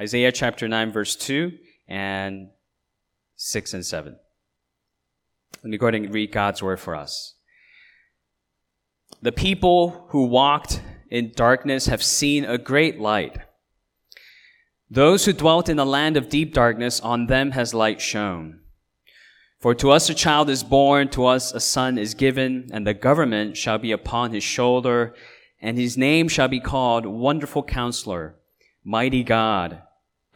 Isaiah chapter 9, verse 2 and 6 and 7. Let me go ahead and read God's word for us. The people who walked in darkness have seen a great light. Those who dwelt in the land of deep darkness, on them has light shone. For to us a child is born, to us a son is given, and the government shall be upon his shoulder, and his name shall be called Wonderful Counselor, Mighty God,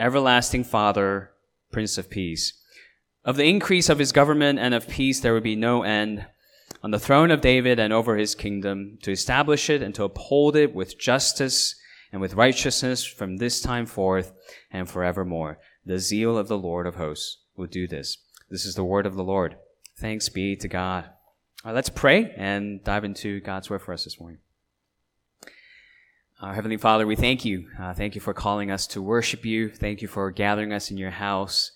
Everlasting Father, Prince of Peace. Of the increase of his government and of peace there will be no end on the throne of David and over his kingdom, to establish it and to uphold it with justice and with righteousness from this time forth and forevermore. The zeal of the Lord of hosts will do this. This is the word of the Lord. Thanks be to God. Right, let's pray and dive into God's word for us this morning. Our Heavenly Father, we thank you. Uh, thank you for calling us to worship you. Thank you for gathering us in your house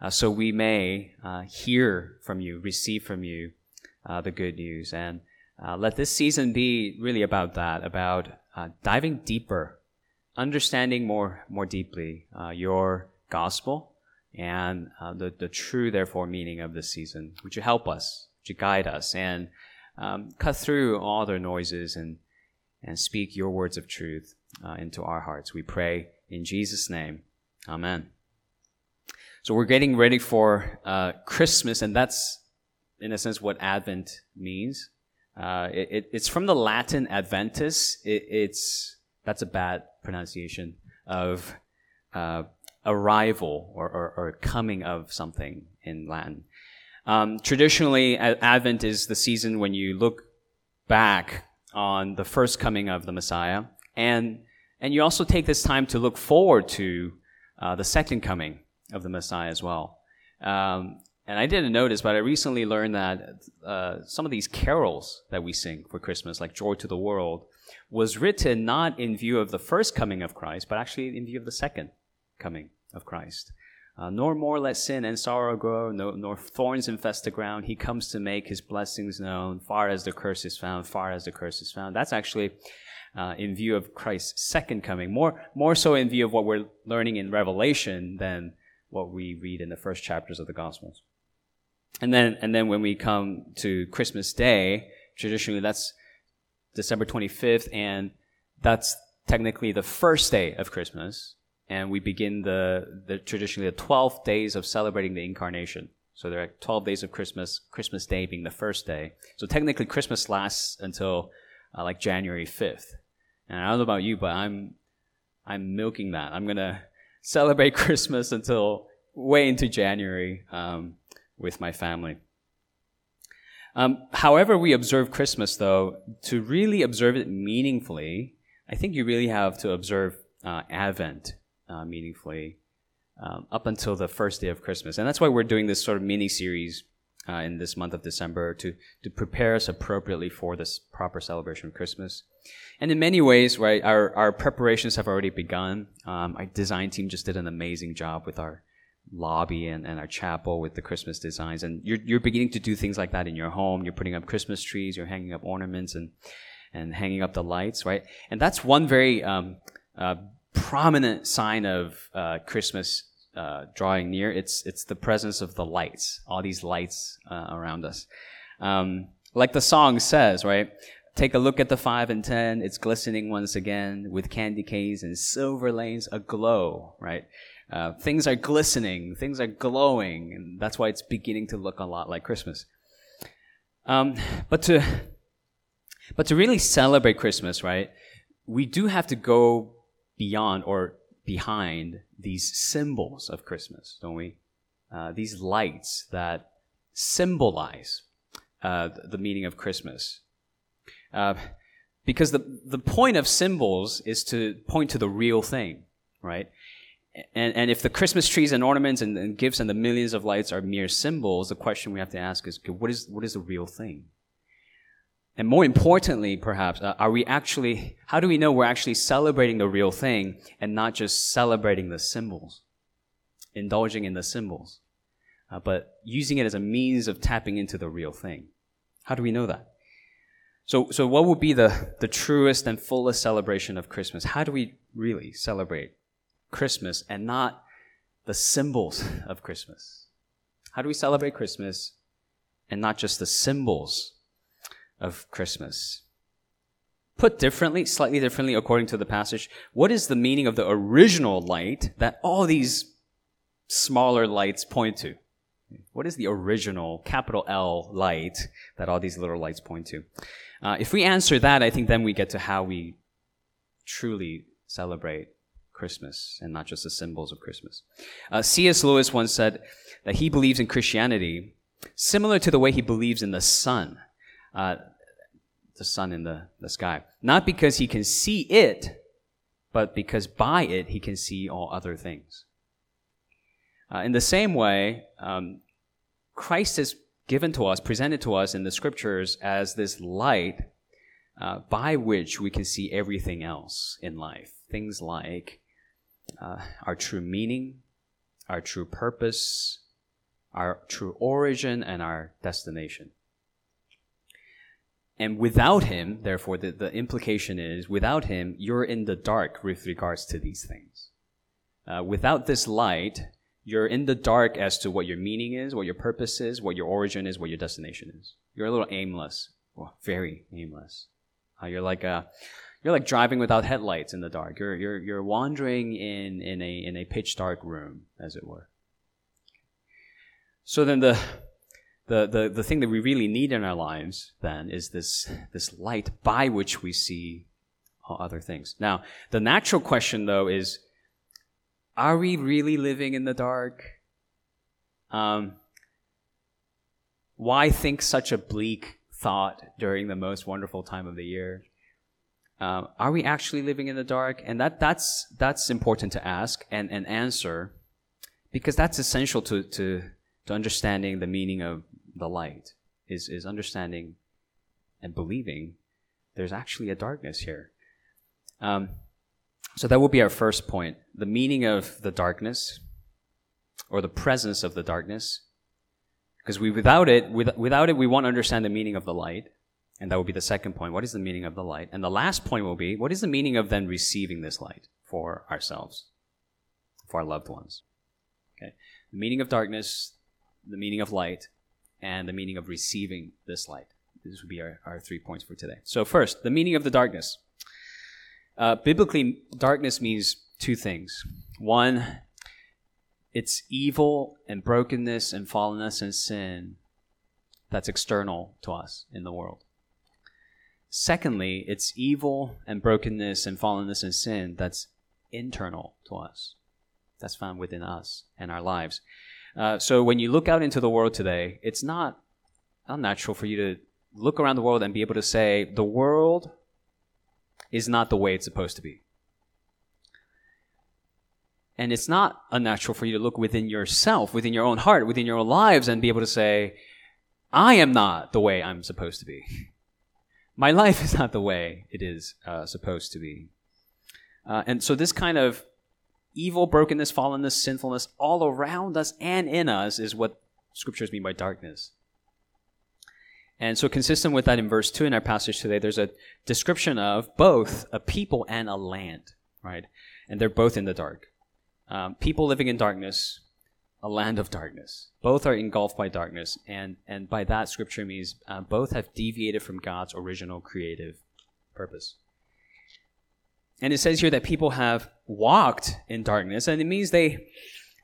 uh, so we may uh, hear from you, receive from you uh, the good news. And uh, let this season be really about that, about uh, diving deeper, understanding more, more deeply your gospel and uh, the, the true, therefore, meaning of this season. Would you help us? Would you guide us and um, cut through all the noises and, and speak your words of truth uh, into our hearts? We pray in Jesus' name. Amen. So we're getting ready for uh, Christmas, and that's, in a sense, what Advent means. Uh, it, it, it's from the Latin Adventus. It, it's that's a bad pronunciation of uh, arrival or, or, or coming of something in Latin. Um, traditionally, Advent is the season when you look back on the first coming of the Messiah, and and you also take this time to look forward to uh, the second coming of the Messiah as well. Um, and I didn't notice, but I recently learned that uh, some of these carols that we sing for Christmas, like "Joy to the World," was written not in view of the first coming of Christ, but actually in view of the second coming of Christ. Uh, nor more let sin and sorrow grow, no, nor thorns infest the ground. He comes to make his blessings known, far as the curse is found, far as the curse is found. That's actually uh, in view of Christ's second coming, more, more so in view of what we're learning in Revelation than what we read in the first chapters of the Gospels. And then, and then when we come to Christmas Day, traditionally that's December 25th, and that's technically the first day of Christmas and we begin the, the traditionally the 12 days of celebrating the incarnation. So there are 12 days of Christmas, Christmas Day being the first day. So technically Christmas lasts until uh, like January 5th. And I don't know about you, but I'm, I'm milking that. I'm to celebrate Christmas until way into January um, with my family. Um, however, we observe Christmas, though, to really observe it meaningfully, I think you really have to observe uh, Advent uh, meaningfully um, up until the first day of Christmas. And that's why we're doing this sort of mini series uh, in this month of December to, to prepare us appropriately for this proper celebration of Christmas. And in many ways, right, our, our preparations have already begun. Um, our design team just did an amazing job with our lobby and, and our chapel with the Christmas designs. And you're, you're beginning to do things like that in your home. You're putting up Christmas trees, you're hanging up ornaments and, and hanging up the lights, right? And that's one very um, uh, prominent sign of uh, Christmas uh, drawing near. It's it's the presence of the lights, all these lights uh, around us. Um, like the song says, right? Take a look at the five and ten. It's glistening once again with candy canes and silver lanes aglow, right? Uh, things are glistening, things are glowing, and that's why it's beginning to look a lot like Christmas. Um, but to but to really celebrate Christmas, right? We do have to go beyond or behind these symbols of Christmas, don't we? Uh, these lights that symbolize uh, the meaning of Christmas. Uh, because the, the point of symbols is to point to the real thing, right? And, and if the Christmas trees and ornaments and, and gifts and the millions of lights are mere symbols, the question we have to ask is, okay, what is, what is the real thing? And more importantly, perhaps, uh, are we actually, how do we know we're actually celebrating the real thing and not just celebrating the symbols, indulging in the symbols, uh, but using it as a means of tapping into the real thing? How do we know that? So, so what would be the, the truest and fullest celebration of Christmas? How do we really celebrate Christmas and not the symbols of Christmas? How do we celebrate Christmas and not just the symbols of Christmas? Put differently, slightly differently, according to the passage, what is the meaning of the original light that all these smaller lights point to? What is the original capital L light that all these little lights point to? Uh, if we answer that, I think then we get to how we truly celebrate Christmas and not just the symbols of Christmas. Uh, C.S. Lewis once said that he believes in Christianity similar to the way he believes in the sun, uh, the sun in the, the sky. Not because he can see it, but because by it he can see all other things. Uh, in the same way, um, Christ is given to us, presented to us in the scriptures as this light uh, by which we can see everything else in life. Things like uh, our true meaning, our true purpose, our true origin, and our destination. And without him, therefore, the, the implication is without him, you're in the dark with regards to these things. Uh, without this light, you're in the dark as to what your meaning is, what your purpose is, what your origin is, what your destination is. You're a little aimless, well, very aimless. Uh, you're like a, uh, you're like driving without headlights in the dark. You're you're you're wandering in in a in a pitch dark room, as it were. So then the the, the, the thing that we really need in our lives then is this, this light by which we see all other things. Now, the natural question though is, are we really living in the dark? Um, why think such a bleak thought during the most wonderful time of the year? Um, are we actually living in the dark? And that, that's, that's important to ask and, and answer because that's essential to, to, to understanding the meaning of the light, is, is understanding and believing there's actually a darkness here. Um, so that will be our first point. The meaning of the darkness, or the presence of the darkness. Because we, without it, with, without it, we won't understand the meaning of the light. And that will be the second point. What is the meaning of the light? And the last point will be, what is the meaning of then receiving this light for ourselves, for our loved ones? Okay. The meaning of darkness, the meaning of light, and the meaning of receiving this light. This would be our, our three points for today. So, first, the meaning of the darkness. Uh, biblically, darkness means two things. One, it's evil and brokenness and fallenness and sin that's external to us in the world. Secondly, it's evil and brokenness and fallenness and sin that's internal to us, that's found within us and our lives. Uh, so when you look out into the world today, it's not unnatural for you to look around the world and be able to say, the world is not the way it's supposed to be. And it's not unnatural for you to look within yourself, within your own heart, within your own lives, and be able to say, I am not the way I'm supposed to be. My life is not the way it is uh, supposed to be. Uh, and so, this kind of evil, brokenness, fallenness, sinfulness all around us and in us is what scriptures mean by darkness. And so, consistent with that, in verse 2 in our passage today, there's a description of both a people and a land, right? And they're both in the dark. Um, people living in darkness, a land of darkness. Both are engulfed by darkness. And, and by that, scripture means uh, both have deviated from God's original creative purpose. And it says here that people have walked in darkness, and it means they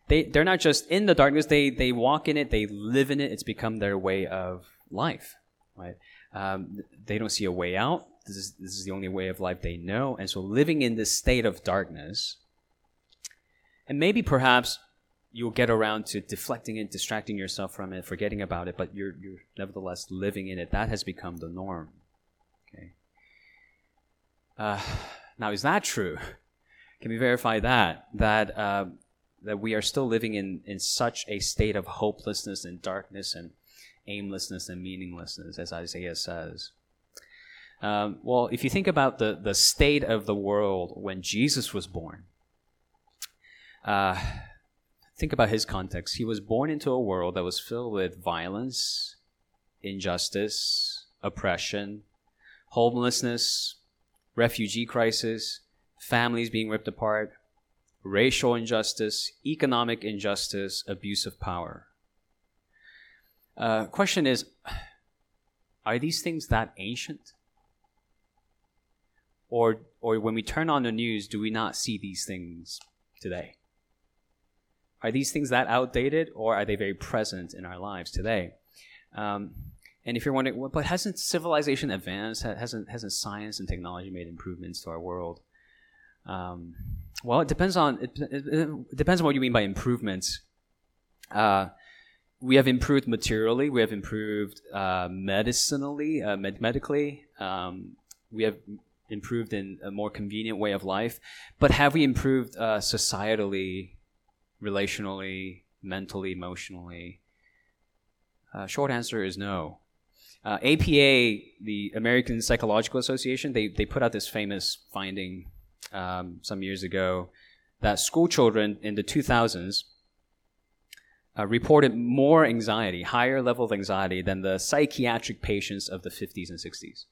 they they're not just in the darkness, they they walk in it, they live in it. It's become their way of life, right? Um, they don't see a way out. This is this is the only way of life they know, and so living in this state of darkness, and maybe perhaps you'll get around to deflecting it, distracting yourself from it, forgetting about it, but you're you're nevertheless living in it. That has become the norm. Okay. Uh, now, is that true? Can we verify that? That, uh, that we are still living in, in such a state of hopelessness and darkness and aimlessness and meaninglessness, as Isaiah says. Um, well, if you think about the, the state of the world when Jesus was born, uh, think about his context. He was born into a world that was filled with violence, injustice, oppression, homelessness, refugee crisis, families being ripped apart, racial injustice, economic injustice, abuse of power. Uh, question is are these things that ancient? Or, or when we turn on the news, do we not see these things today? Are these things that outdated, or are they very present in our lives today? Um, and if you're wondering, well, but hasn't civilization advanced? Hasn't hasn't science and technology made improvements to our world? Um, well, it depends on it, it, it, depends on what you mean by improvements. Uh, we have improved materially. We have improved uh, medicinally, uh, med- medically. Um, we have improved in a more convenient way of life. But have we improved uh, societally, relationally, mentally, emotionally? Uh, short answer is no. Uh, APA, the American Psychological Association, they, they put out this famous finding um, some years ago that school children in the 2000s uh, reported more anxiety, higher level of anxiety than the psychiatric patients of the 50s and 60s.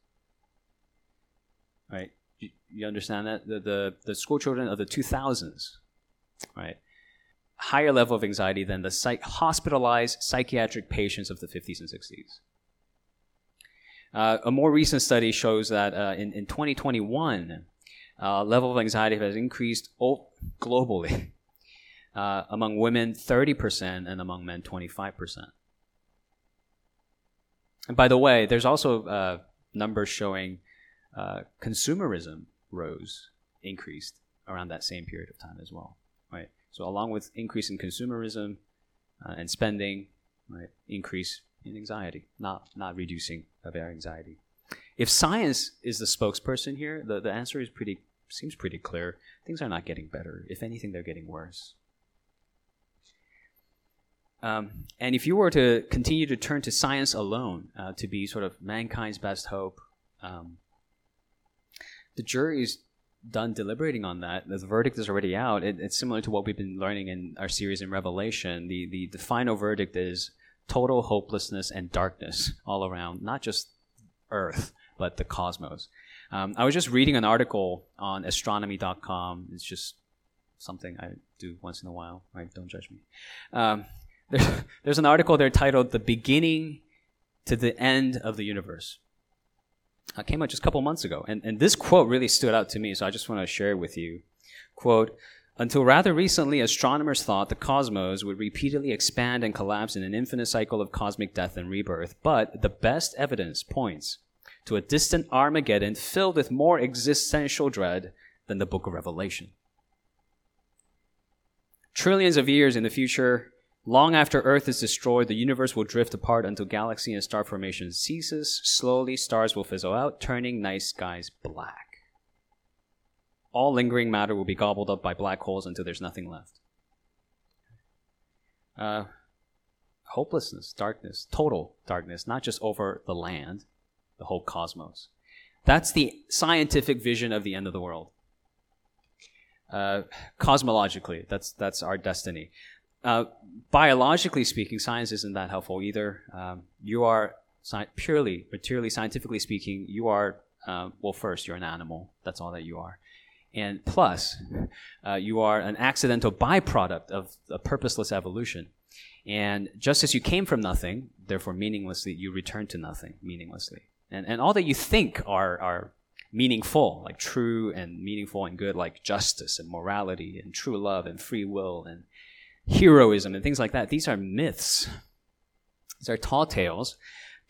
Right? You, you understand that? The, the, the school children of the 2000s, right? Higher level of anxiety than the psych- hospitalized psychiatric patients of the 50s and 60s. Uh, a more recent study shows that uh, in, in 2021, uh, level of anxiety has increased globally. Uh, among women, 30%, and among men, 25%. And by the way, there's also uh, numbers showing uh, consumerism rose, increased around that same period of time as well, right? So along with increase in consumerism and spending, right, increase in anxiety, not not reducing of our anxiety. If science is the spokesperson here, the, the answer is pretty seems pretty clear. Things are not getting better. If anything, they're getting worse. Um, and if you were to continue to turn to science alone uh, to be sort of mankind's best hope, um, the jury is done deliberating on that. The verdict is already out. It, it's similar to what we've been learning in our series in Revelation. The, the, the final verdict is total hopelessness and darkness all around, not just Earth, but the cosmos. Um, I was just reading an article on astronomy.com. It's just something I do once in a while, right? Don't judge me. Um, there's, there's an article there titled The Beginning to the End of the Universe. It came out just a couple months ago. And, and this quote really stood out to me, so I just want to share it with you. Quote, until rather recently, astronomers thought the cosmos would repeatedly expand and collapse in an infinite cycle of cosmic death and rebirth, but the best evidence points to a distant Armageddon filled with more existential dread than the book of Revelation. Trillions of years in the future, long after Earth is destroyed, the universe will drift apart until galaxy and star formation ceases. Slowly, stars will fizzle out, turning night skies black all lingering matter will be gobbled up by black holes until there's nothing left. Uh, hopelessness, darkness, total darkness, not just over the land, the whole cosmos. That's the scientific vision of the end of the world. Uh, cosmologically, that's that's our destiny. Uh, biologically speaking, science isn't that helpful either. Um, you are sci- purely, materially, scientifically speaking, you are uh, well. First, you're an animal. That's all that you are. And plus, uh, you are an accidental byproduct of a purposeless evolution. And just as you came from nothing, therefore meaninglessly, you return to nothing meaninglessly. And, and all that you think are, are meaningful, like true and meaningful and good, like justice and morality and true love and free will and heroism and things like that, these are myths. These are tall tales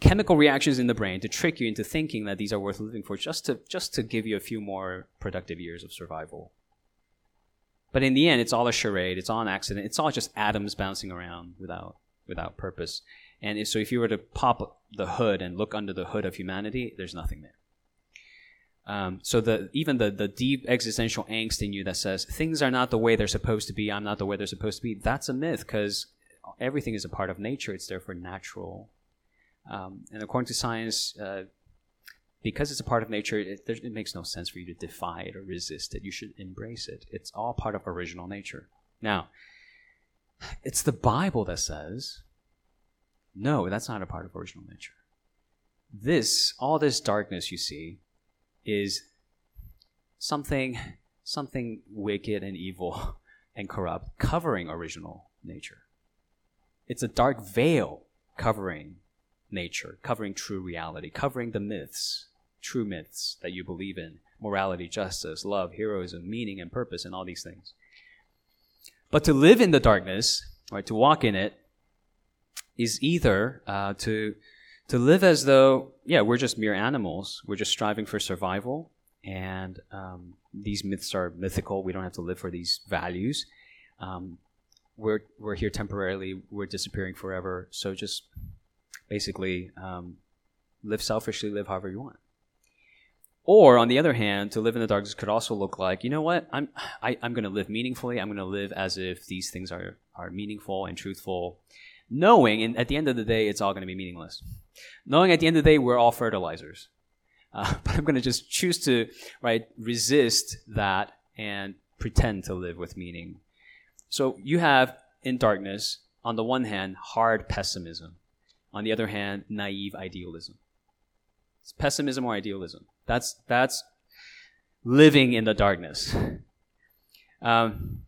chemical reactions in the brain to trick you into thinking that these are worth living for just to just to give you a few more productive years of survival. But in the end, it's all a charade. It's all an accident. It's all just atoms bouncing around without without purpose. And so, if you were to pop the hood and look under the hood of humanity, there's nothing there. Um, so the even the the deep existential angst in you that says things are not the way they're supposed to be, I'm not the way they're supposed to be, that's a myth because everything is a part of nature. It's therefore natural um, and according to science, uh, because it's a part of nature, it, it, makes no sense for you to defy it or resist it. You should embrace it. It's all part of original nature. Now, it's the Bible that says, no, that's not a part of original nature. This, all this darkness you see, is something, something wicked and evil and corrupt, covering original nature. It's a dark veil covering nature, covering true reality, covering the myths, true myths that you believe in morality, justice, love, heroism, meaning, and purpose, and all these things. But to live in the darkness, right, to walk in it, is either uh, to to live as though, yeah, we're just mere animals. We're just striving for survival, and um, these myths are mythical. We don't have to live for these values. Um, we're we're here temporarily. We're disappearing forever. So just basically um, live selfishly, live however you want. Or on the other hand, to live in the darkness could also look like, you know what, I'm I, am to live meaningfully. I'm going to live as if these things are are meaningful and truthful, knowing, and at the end of the day, it's all going to be meaningless. Knowing at the end of the day, we're all fertilizers. Uh, but I'm going to just choose to right resist that and pretend to live with meaning. So you have in darkness, on the one hand, hard pessimism. On the other hand, naive idealism. It's pessimism or idealism. That's that's living in the darkness. Um,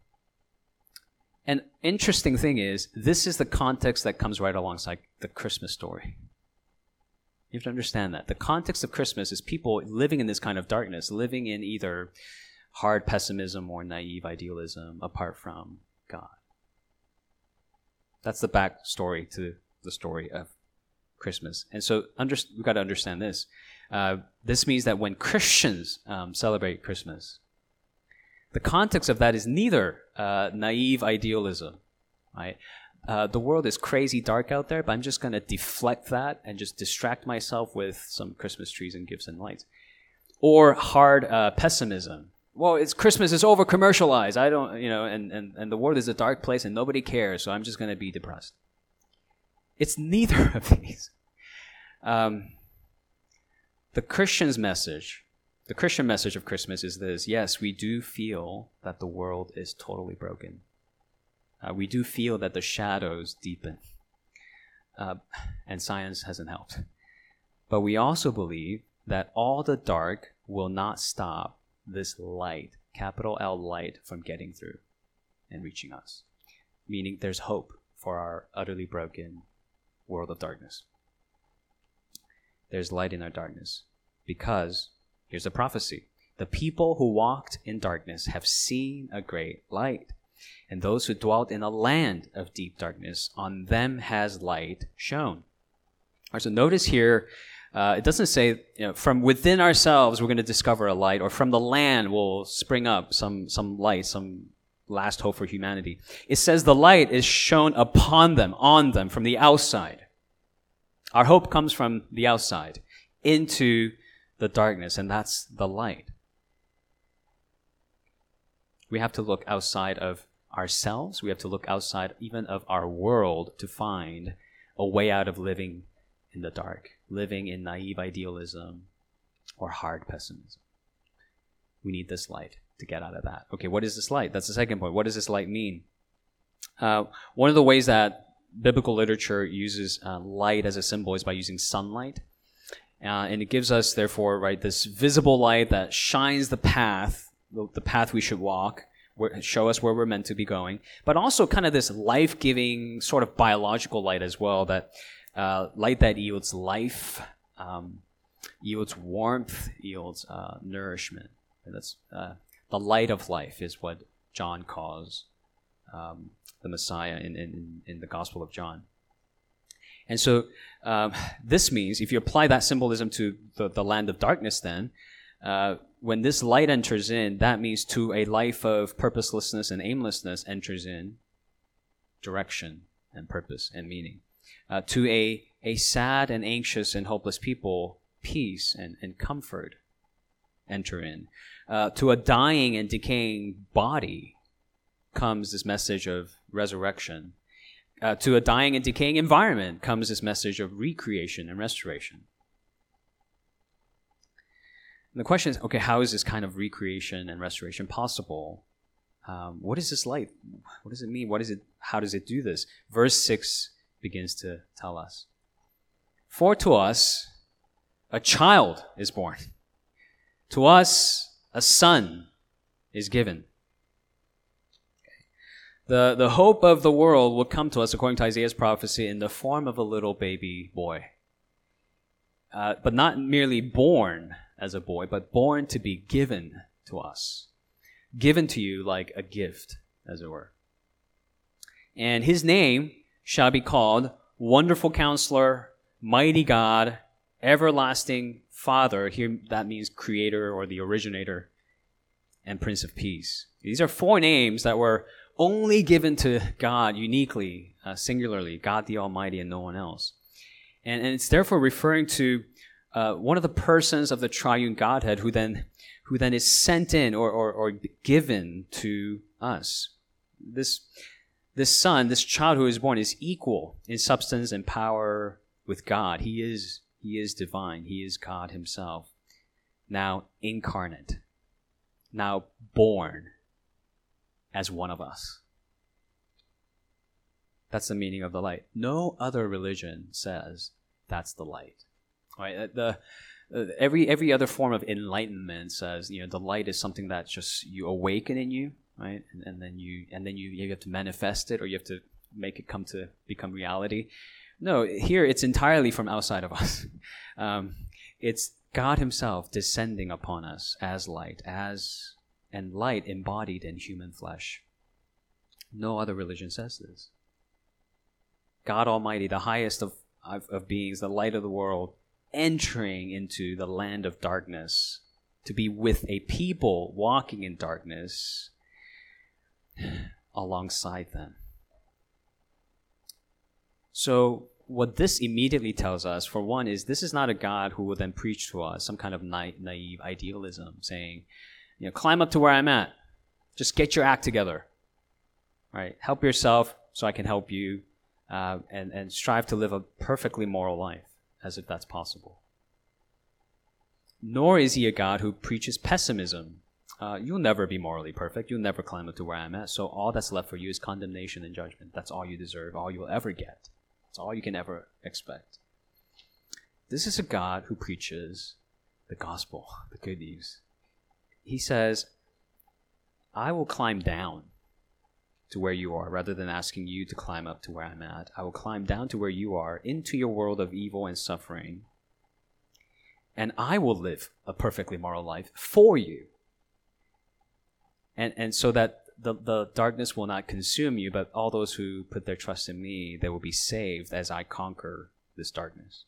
an interesting thing is this is the context that comes right alongside the Christmas story. You have to understand that the context of Christmas is people living in this kind of darkness, living in either hard pessimism or naive idealism apart from God. That's the backstory to the story of Christmas. And so under, we've got to understand this. Uh, this means that when Christians um, celebrate Christmas, the context of that is neither uh, naive idealism, right? Uh, the world is crazy dark out there, but I'm just going to deflect that and just distract myself with some Christmas trees and gifts and lights. Or hard uh, pessimism. Well, it's Christmas is over commercialized. I don't, you know, and, and, and the world is a dark place and nobody cares, so I'm just going to be depressed. It's neither of these. Um, the Christian's message, the Christian message of Christmas is this yes, we do feel that the world is totally broken. Uh, we do feel that the shadows deepen. Uh, and science hasn't helped. But we also believe that all the dark will not stop this light, capital L light, from getting through and reaching us. Meaning there's hope for our utterly broken world of darkness there's light in our darkness. Because, here's a prophecy the people who walked in darkness have seen a great light. And those who dwelt in a land of deep darkness, on them has light shone. All right, so notice here, uh, it doesn't say you know, from within ourselves we're going to discover a light, or from the land will spring up some some light, some last hope for humanity. It says the light is shown upon them, on them, from the outside. Our hope comes from the outside into the darkness, and that's the light. We have to look outside of ourselves. We have to look outside even of our world to find a way out of living in the dark, living in naive idealism or hard pessimism. We need this light to get out of that. Okay, what is this light? That's the second point. What does this light mean? Uh, one of the ways that biblical literature uses uh, light as a symbol is by using sunlight. Uh, and it gives us, therefore, right, this visible light that shines the path, the, path we should walk, show us where we're meant to be going, but also kind of this life giving, sort of biological light as well, that uh, light that yields life, um, yields warmth, yields uh, nourishment. And that's uh, the light of life, is what John calls um, the Messiah in, in, in the Gospel of John. And so um, this means, if you apply that symbolism to the, the land of darkness, then uh, when this light enters in, that means to a life of purposelessness and aimlessness enters in direction and purpose and meaning. Uh, to a, a sad and anxious and hopeless people, peace and, and comfort enter in. Uh, to a dying and decaying body, comes this message of resurrection. Uh, to a dying and decaying environment comes this message of recreation and restoration. And the question is okay, how is this kind of recreation and restoration possible? Um, what is this like? What does it mean? What is it? How does it do this? Verse 6 begins to tell us For to us a child is born, to us a son is given The, the hope of the world will come to us, according to Isaiah's prophecy, in the form of a little baby boy. Uh, but not merely born as a boy, but born to be given to us. Given to you like a gift, as it were. And his name shall be called Wonderful Counselor, Mighty God, Everlasting Father. Here that means creator or the originator, and Prince of Peace. These are four names that were only given to God uniquely, uh, singularly, God the Almighty and no one else. And, and it's therefore referring to uh, one of the persons of the triune Godhead who then, who then is sent in or, or, or given to us. This, this son, this child who is born, is equal in substance and power with God. He is, he is divine. He is God himself. Now incarnate. Now born as one of us. That's the meaning of the light. No other religion says that's the light. Right? Uh, the uh, every every other form of enlightenment says you know the light is something that just you awaken in you, right? And, and then you and then you you have to manifest it or you have to make it come to become reality. No, here it's entirely from outside of us. Um, it's God Himself descending upon us as light, as and light embodied in human flesh. No other religion says this. God Almighty, the highest of, of, of, beings, the light of the world, entering into the land of darkness to be with a people walking in darkness alongside them. So, what this immediately tells us, for one, is this is not a God who will then preach to us some kind of naive idealism, saying, you know, climb up to where I'm at. Just get your act together. Right? Help yourself so I can help you, uh, and and strive to live a perfectly moral life, as if that's possible. Nor is he a God who preaches pessimism. Uh, you'll never be morally perfect. You'll never climb up to where I'm at. So all that's left for you is condemnation and judgment. That's all you deserve. All you'll ever get. That's all you can ever expect. This is a God who preaches the gospel, the good news he says, I will climb down to where you are rather than asking you to climb up to where I'm at. I will climb down to where you are into your world of evil and suffering. And I will live a perfectly moral life for you. And, and so that the, the darkness will not consume you, but all those who put their trust in me, they will be saved as I conquer this darkness.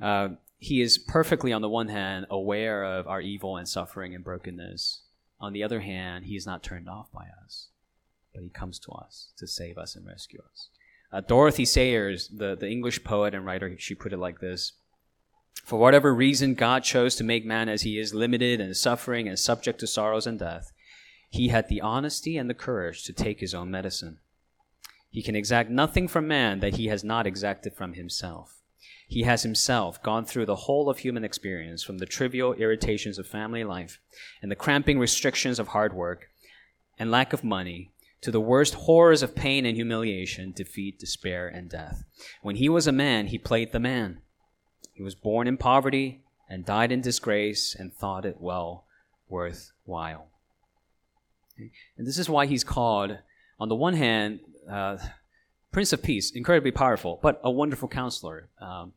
Uh, he is perfectly, on the one hand, aware of our evil and suffering and brokenness. On the other hand, he is not turned off by us, but he comes to us to save us and rescue us. Uh, Dorothy Sayers, the, the English poet and writer, she put it like this For whatever reason God chose to make man as he is, limited and suffering and subject to sorrows and death, he had the honesty and the courage to take his own medicine. He can exact nothing from man that he has not exacted from himself. He has himself gone through the whole of human experience, from the trivial irritations of family life and the cramping restrictions of hard work and lack of money, to the worst horrors of pain and humiliation, defeat, despair, and death. When he was a man, he played the man. He was born in poverty and died in disgrace and thought it well worth while. And this is why he's called, on the one hand, uh, Prince of Peace, incredibly powerful, but a wonderful counselor. Um,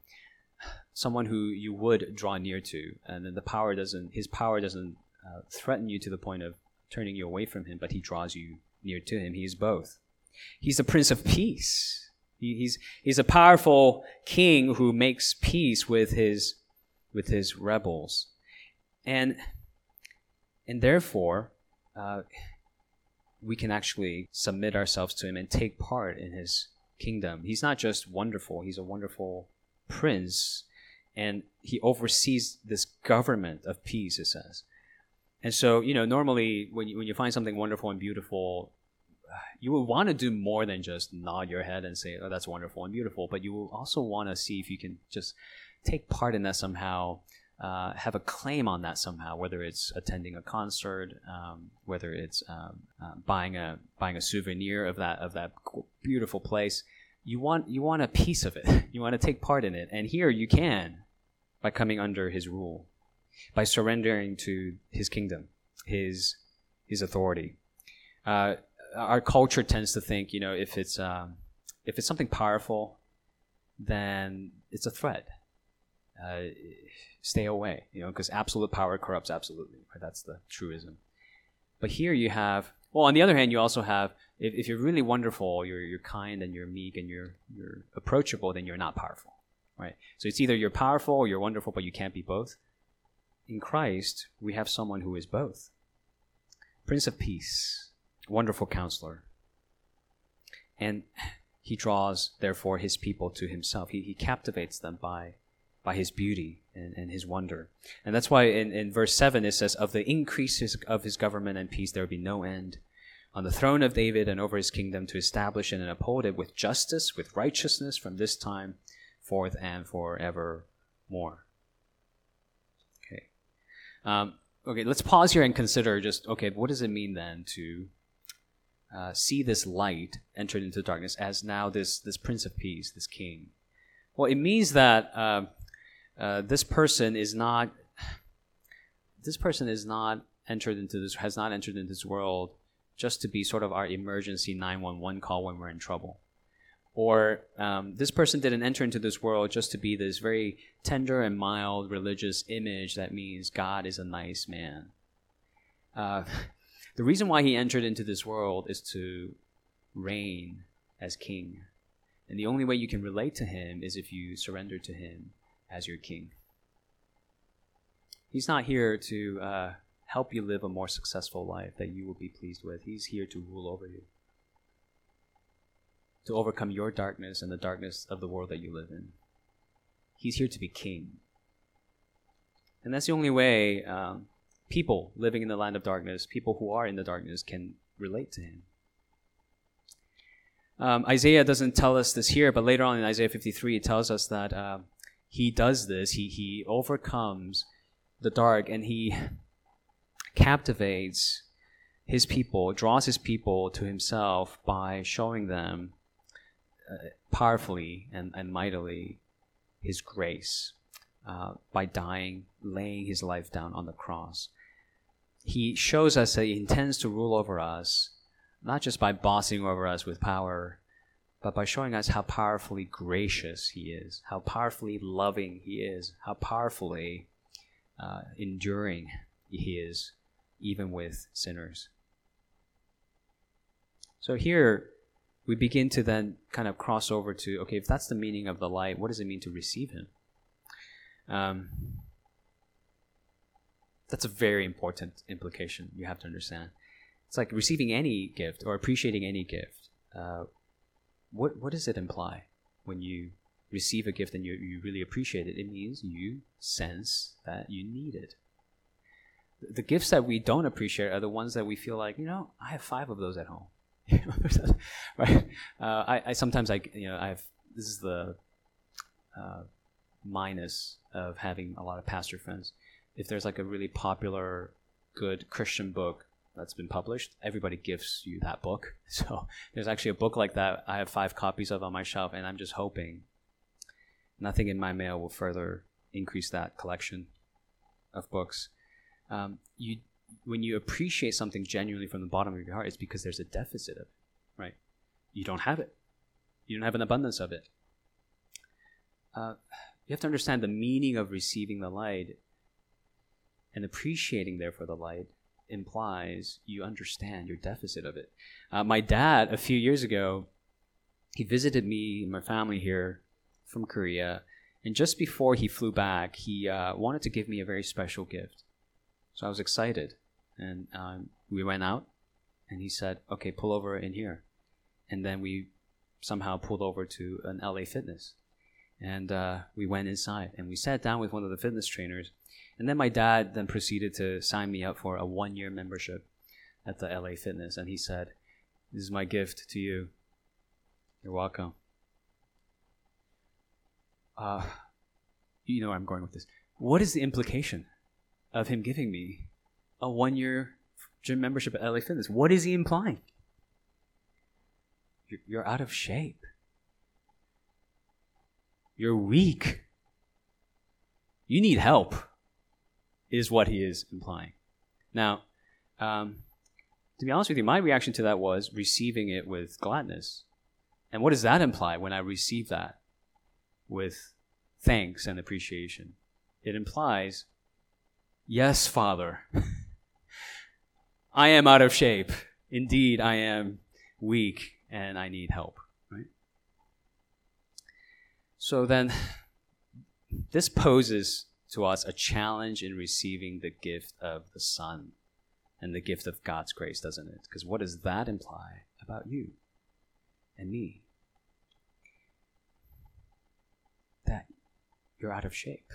someone who you would draw near to, and then the power doesn't, his power doesn't uh, threaten you to the point of turning you away from him, but he draws you near to him. He is both. He's the Prince of Peace. He, he's he's a powerful king who makes peace with his with his rebels, and and therefore. Uh, we can actually submit ourselves to him and take part in his kingdom. He's not just wonderful, he's a wonderful prince, and he oversees this government of peace, it says. And so, you know, normally when you, when you find something wonderful and beautiful, you will want to do more than just nod your head and say, oh, that's wonderful and beautiful, but you will also want to see if you can just take part in that somehow uh, have a claim on that somehow, whether it's attending a concert, um, whether it's um, uh, buying a buying a souvenir of that of that beautiful place. You want you want a piece of it. You want to take part in it, and here you can by coming under His rule, by surrendering to His kingdom, His His authority. Uh, our culture tends to think, you know, if it's um, if it's something powerful, then it's a threat. Uh, stay away, you know, because absolute power corrupts absolutely. Right? That's the truism. But here you have, well, on the other hand, you also have, if, if you're really wonderful, you're, you're kind and you're meek and you're, you're approachable, then you're not powerful, right? So it's either you're powerful or you're wonderful, but you can't be both. In Christ, we have someone who is both. Prince of Peace, wonderful counselor. And he draws, therefore, his people to himself. He, he captivates them by, by his beauty and, and his wonder. And that's why in, in verse 7 it says, Of the increase of his government and peace there will be no end. On the throne of David and over his kingdom to establish and uphold it with justice, with righteousness from this time forth and forevermore. Okay. Um, okay, let's pause here and consider just, okay, what does it mean then to uh, see this light entered into darkness as now this, this Prince of Peace, this King? Well, it means that uh, uh, this person is not, this person is not entered into this, has not entered into this world just to be sort of our emergency 911 call when we're in trouble. Or um, this person didn't enter into this world just to be this very tender and mild religious image that means God is a nice man. Uh, the reason why he entered into this world is to reign as king. And the only way you can relate to him is if you surrender to him as your king. He's not here to uh, help you live a more successful life that you will be pleased with. He's here to rule over you to overcome your darkness and the darkness of the world that you live in. He's here to be king. And that's the only way um, people living in the land of darkness, people who are in the darkness, can relate to him. Um, Isaiah doesn't tell us this here, but later on in Isaiah 53, it tells us that uh, he does this. He, he overcomes the dark and he captivates his people, draws his people to himself by showing them uh, powerfully and, and mightily his grace uh, by dying, laying his life down on the cross. He shows us that he intends to rule over us, not just by bossing over us with power, but by showing us how powerfully gracious he is, how powerfully loving he is, how powerfully uh, enduring he is, even with sinners. So here, we begin to then kind of cross over to okay, if that's the meaning of the light, what does it mean to receive Him? Um, that's a very important implication you have to understand. It's like receiving any gift or appreciating any gift. Uh, what what does it imply when you receive a gift and you, you really appreciate it? It means you sense that you need it. The gifts that we don't appreciate are the ones that we feel like, you know, I have five of those at home. right? Uh, I, I, sometimes I you know I have this is the uh, minus of having a lot of pastor friends. If there's like a really popular, good Christian book that's been published, everybody gives you that book. So there's actually a book like that I have five copies of on my shelf, and I'm just hoping nothing in my mail will further increase that collection of books. Um, you when you appreciate something genuinely from the bottom of your heart, it's because there's a deficit of it, right? You don't have it. You don't have an abundance of it. Uh, you have to understand the meaning of receiving the light and appreciating, therefore, the light implies you understand your deficit of it. Uh, my dad, a few years ago, he visited me and my family here from Korea, and just before he flew back, he uh, wanted to give me a very special gift. So I was excited. And um, we went out, and he said, okay, pull over in here. And then we somehow pulled over to an LA Fitness. And uh, we went inside, and we sat down with one of the fitness trainers. And then my dad then proceeded to sign me up for a one year membership at the LA Fitness. And he said, This is my gift to you. You're welcome. Uh, you know where I'm going with this. What is the implication of him giving me a one year gym membership at LA Fitness. What is he implying? You're, you're out of shape. You're weak. You need help, is what he is implying. Now, um, to be honest with you, my reaction to that was receiving it with gladness. And what does that imply when I receive that with thanks and appreciation? It implies, yes, Father, I am out of shape. Indeed, I am weak and I need help, right? So then, this poses to us a challenge in receiving the gift of the Son and the gift of God's grace, doesn't it? Because what does that imply about you and me? That you're out of shape,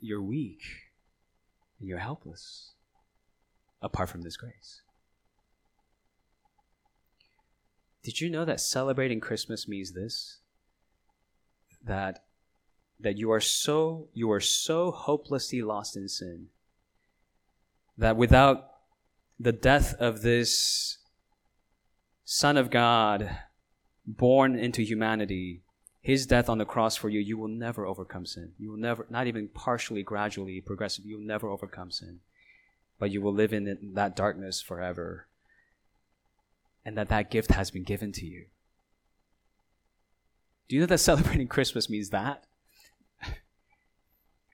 you're weak, and you're helpless apart from this grace. Did you know that celebrating Christmas means this? That that you are so you are so hopelessly lost in sin that without the death of this son of God born into humanity his death on the cross for you you will never overcome sin you will never not even partially gradually progressively you will never overcome sin but you will live in that darkness forever and that that gift has been given to you. Do you know that celebrating Christmas means that?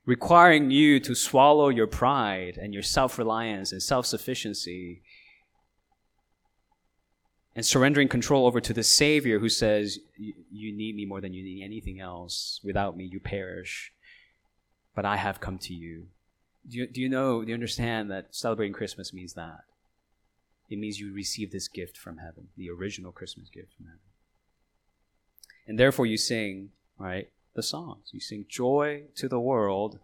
Requiring you to swallow your pride and your self reliance and self sufficiency and surrendering control over to the Savior who says, You need me more than you need anything else. Without me, you perish. But I have come to you. Do you, do you know, do you understand that celebrating Christmas means that? it means you receive this gift from heaven, the original Christmas gift from heaven. And therefore you sing, right, the songs. You sing joy to the world.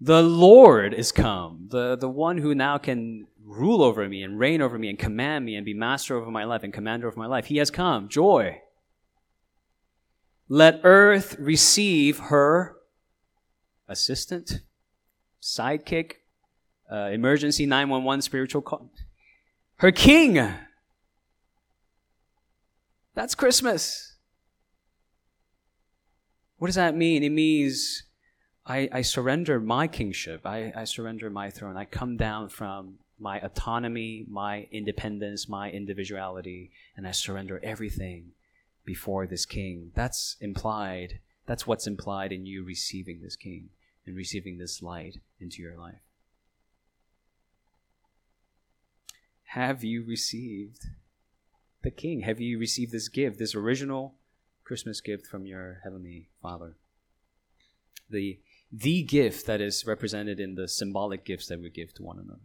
The Lord is come, the, the one who now can rule over me and reign over me and command me and be master over my life and commander over my life. He has come. Joy. Let earth receive her assistant, sidekick, uh, emergency 911 spiritual call her king. That's Christmas. What does that mean? It means I, I surrender my kingship. I, I surrender my throne. I come down from my autonomy, my independence, my individuality, and I surrender everything before this king. That's implied. That's what's implied in you receiving this king and receiving this light into your life. have you received the King? Have you received this gift, this original Christmas gift from your Heavenly Father? The, the gift that is represented in the symbolic gifts that we give to one another.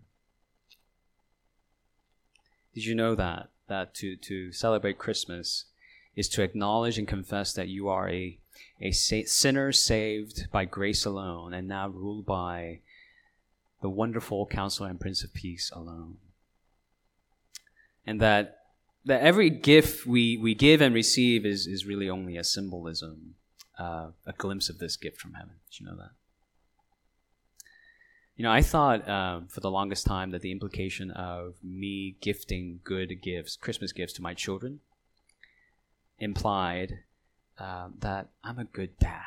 Did you know that? That to, to celebrate Christmas is to acknowledge and confess that you are a, a sinner saved by grace alone and now ruled by the wonderful counselor and prince of peace alone and that that every gift we, we give and receive is, is really only a symbolism, uh, a glimpse of this gift from heaven. Did you know that? You know, I thought um, for the longest time that the implication of me gifting good gifts, Christmas gifts to my children, implied uh, that I'm a good dad.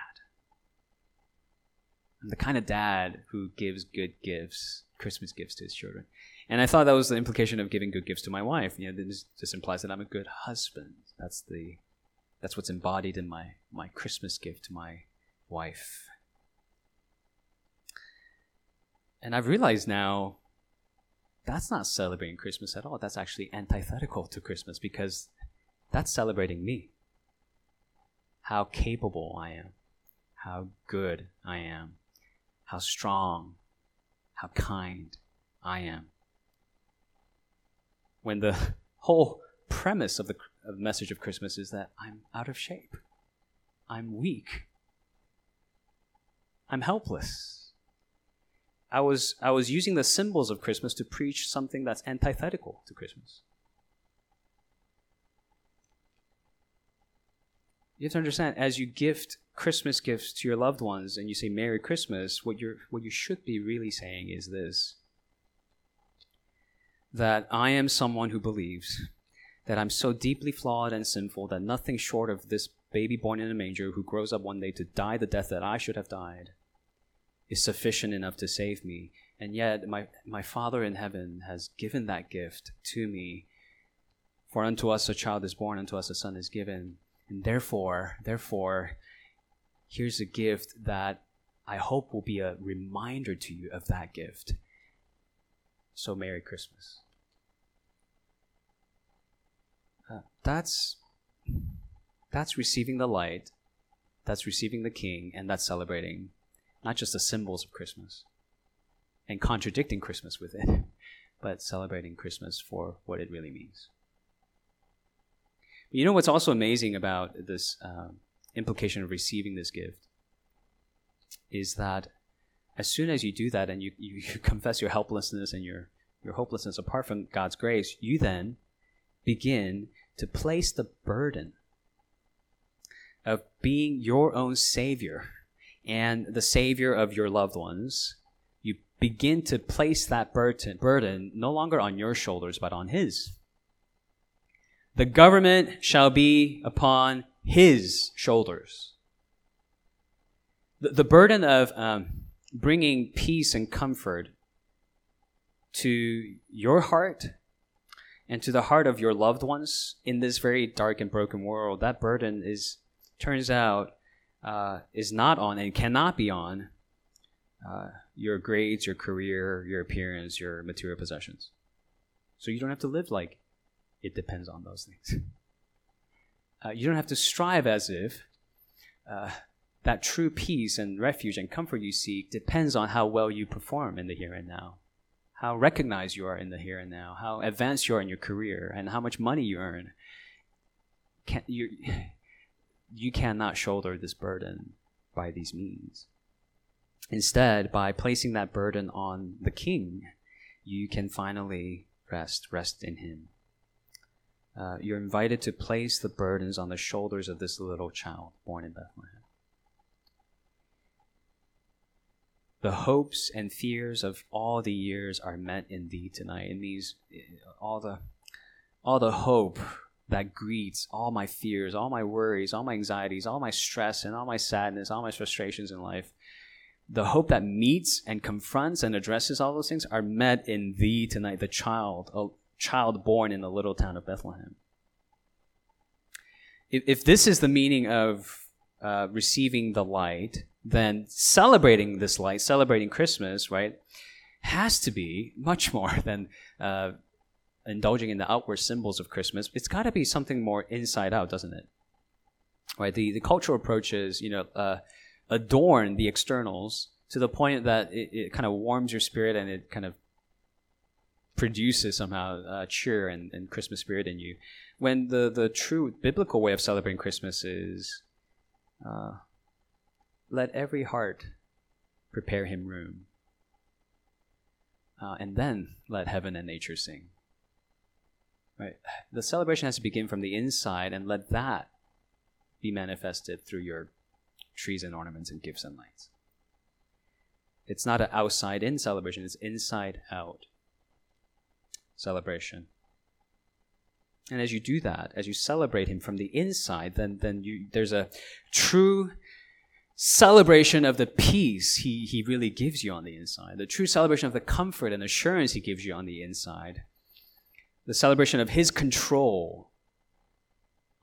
I'm the kind of dad who gives good gifts, Christmas gifts to his children. And I thought that was the implication of giving good gifts to my wife. You know, this, this implies that I'm a good husband. That's the that's what's embodied in my my Christmas gift to my wife. And I've realized now that's not celebrating Christmas at all. That's actually antithetical to Christmas because that's celebrating me. How capable I am, how good I am, how strong, how kind I am when the whole premise of the, of the message of Christmas is that I'm out of shape, I'm weak, I'm helpless. I was, I was using the symbols of Christmas to preach something that's antithetical to Christmas. You have to understand, as you gift Christmas gifts to your loved ones and you say Merry Christmas, what, you're, what you should be really saying is this that I am someone who believes that I'm so deeply flawed and sinful that nothing short of this baby born in a manger who grows up one day to die the death that I should have died is sufficient enough to save me. And yet, my, my Father in heaven has given that gift to me. For unto us a child is born, unto us a son is given. And therefore, therefore, here's a gift that I hope will be a reminder to you of that gift. So, Merry Christmas. That's that's receiving the light, that's receiving the King, and that's celebrating not just the symbols of Christmas and contradicting Christmas with it, but celebrating Christmas for what it really means. You know what's also amazing about this uh, implication of receiving this gift is that as soon as you do that and you, you, you confess your helplessness and your, your hopelessness apart from God's grace, you then begin to place the burden of being your own savior and the savior of your loved ones. You begin to place that burden, burden no longer on your shoulders, but on his. The government shall be upon his shoulders. The, the burden of um, bringing peace and comfort to your heart and to the heart of your loved ones in this very dark and broken world, that burden is, turns out, uh, is not on and cannot be on uh, your grades, your career, your appearance, your material possessions. So you don't have to live like it depends on those things. Uh, you don't have to strive as if uh, that true peace and refuge and comfort you seek depends on how well you perform in the here and now how recognized you are in the here and now, how advanced you are in your career, and how much money you earn. Can, you, you cannot shoulder this burden by these means. Instead, by placing that burden on the king, you can finally rest, rest in him. Uh, you're invited to place the burdens on the shoulders of this little child born in Bethlehem. The hopes and fears of all the years are met in thee tonight. It means all the all the hope that greets all my fears, all my worries, all my anxieties, all my stress and all my sadness, all my frustrations in life. The hope that meets and confronts and addresses all those things are met in thee tonight, the child, a child born in the little town of Bethlehem. If, if this is the meaning of uh, receiving the light, then celebrating this light, celebrating Christmas, right, has to be much more than uh, indulging in the outward symbols of Christmas. It's got to be something more inside out, doesn't it? Right. The the cultural approaches, you know, uh, adorn the externals to the point that it, it, kind of warms your spirit and it kind of produces somehow uh, cheer and, and Christmas spirit in you. When the the true biblical way of celebrating Christmas is uh, let every heart prepare him room. Uh, and then let heaven and nature sing. Right? The celebration has to begin from the inside, and let that be manifested through your trees and ornaments and gifts and lights. It's not an outside in celebration, it's inside out celebration. And as you do that, as you celebrate him from the inside, then, then you, there's a true celebration of the peace he, he really gives you on the inside, the true celebration of the comfort and assurance he gives you on the inside, the celebration of his control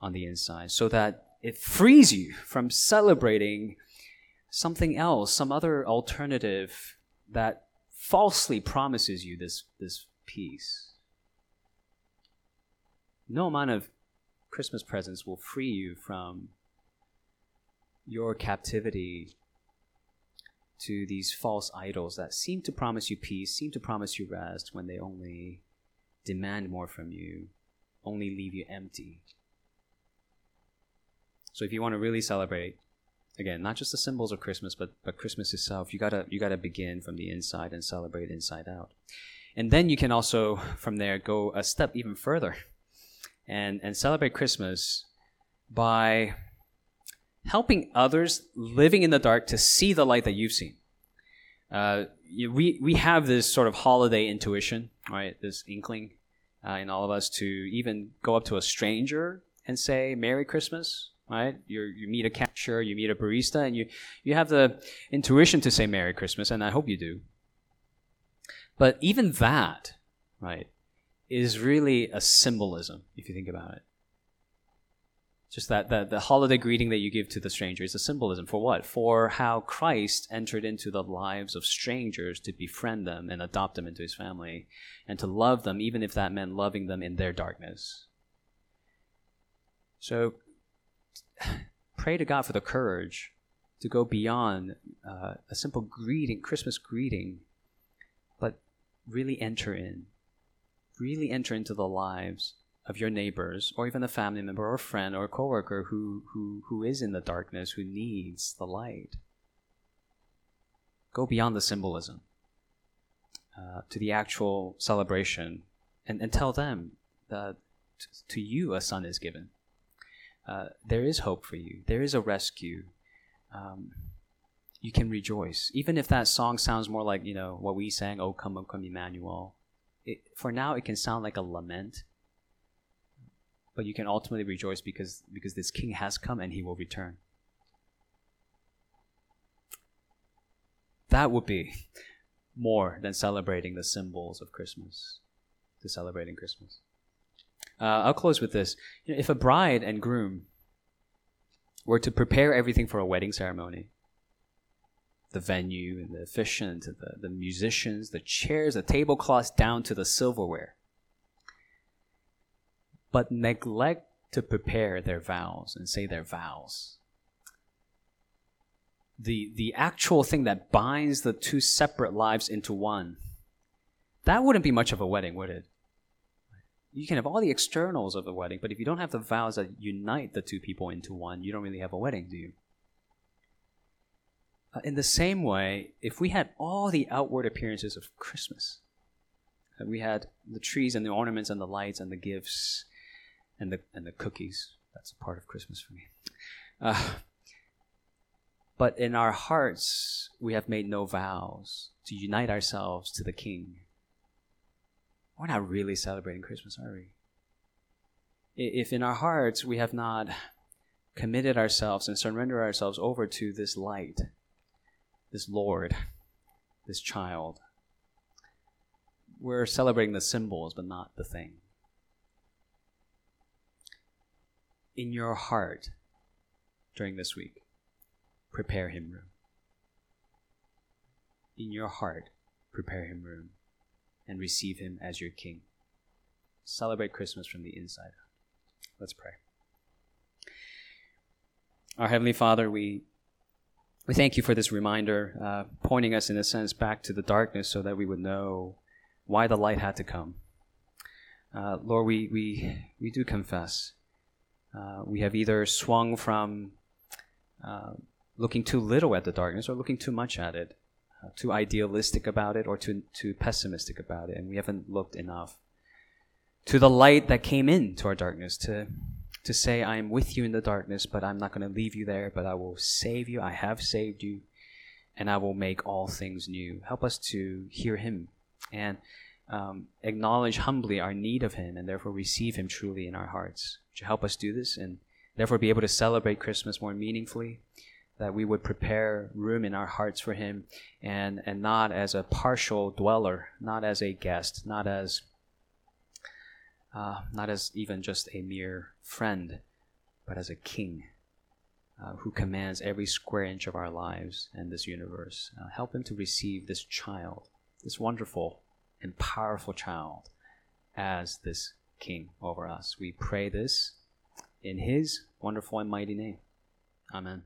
on the inside, so that it frees you from celebrating something else, some other alternative that falsely promises you this, this peace. No amount of Christmas presents will free you from your captivity to these false idols that seem to promise you peace, seem to promise you rest when they only demand more from you, only leave you empty. So if you want to really celebrate, again, not just the symbols of Christmas, but but Christmas itself, you gotta you gotta begin from the inside and celebrate inside out. And then you can also from there go a step even further and, and celebrate Christmas by helping others living in the dark to see the light that you've seen. Uh, we, we have this sort of holiday intuition, right? This inkling uh, in all of us to even go up to a stranger and say, Merry Christmas, right? you you meet a cashier, you meet a barista, and you, you have the intuition to say Merry Christmas, and I hope you do. But even that, right, is really a symbolism, if you think about it. Just that, that the holiday greeting that you give to the stranger is a symbolism for what? For how Christ entered into the lives of strangers to befriend them and adopt them into his family and to love them, even if that meant loving them in their darkness. So pray to God for the courage to go beyond uh, a simple greeting, Christmas greeting, but really enter in. Really enter into the lives of your neighbors or even a family member or friend or coworker who, who, who is in the darkness, who needs the light. Go beyond the symbolism uh, to the actual celebration and, and tell them that to you a son is given. Uh, there is hope for you, there is a rescue. Um, you can rejoice. Even if that song sounds more like, you know, what we sang, Oh Come, Oh Come Emmanuel. It, for now, it can sound like a lament but you can ultimately rejoice because because this king has come and he will return. That would be more than celebrating the symbols of christmas to celebrating christmas. Uh, i'll close with this. You know, if a bride and groom were to prepare everything for a wedding ceremony the venue and the officiant the, the musicians the chairs the tablecloths down to the silverware but neglect to prepare their vows and say their vows. The, the actual thing that binds the two separate lives into one, that wouldn't be much of a wedding, would it? You can have all the externals of the wedding, but if you don't have the vows that unite the two people into one, you don't really have a wedding, do you? Uh, in the same way, if we had all the outward appearances of Christmas, we had the trees and the ornaments and the lights and the gifts, and the and the cookies. That's a part of Christmas for me. Uh, but in our hearts, we have made no vows to unite ourselves to the King. We're not really celebrating Christmas, are we? If in our hearts we have not committed ourselves and surrendered ourselves over to this light, this Lord, this child, we're celebrating the symbols, but not the thing. In your heart during this week, prepare him room. In your heart, prepare him room and receive him as your king. Celebrate Christmas from the inside Let's pray. Our Heavenly Father, we, we thank you for this reminder, uh, pointing us, in a sense, back to the darkness so that we would know why the light had to come. Uh, Lord, we, we, we do confess uh, we have either swung from uh, looking too little at the darkness or looking too much at it, uh, too idealistic about it or too, too pessimistic about it, and we haven't looked enough to the light that came into our darkness to to say I am with you in the darkness, but I'm not going to leave you there, but I will save you. I have saved you, and I will make all things new. Help us to hear Him and um, acknowledge humbly our need of Him, and therefore receive Him truly in our hearts. Would you help us do this and therefore be able to celebrate Christmas more meaningfully? That we would prepare room in our hearts for Him and, and not as a partial dweller, not as a guest, not as uh, not as even just a mere friend, but as a king uh, who commands every square inch of our lives and this universe. Uh, help him to receive this child, this wonderful and powerful child, as this King over us. We pray this in His wonderful and mighty name. Amen.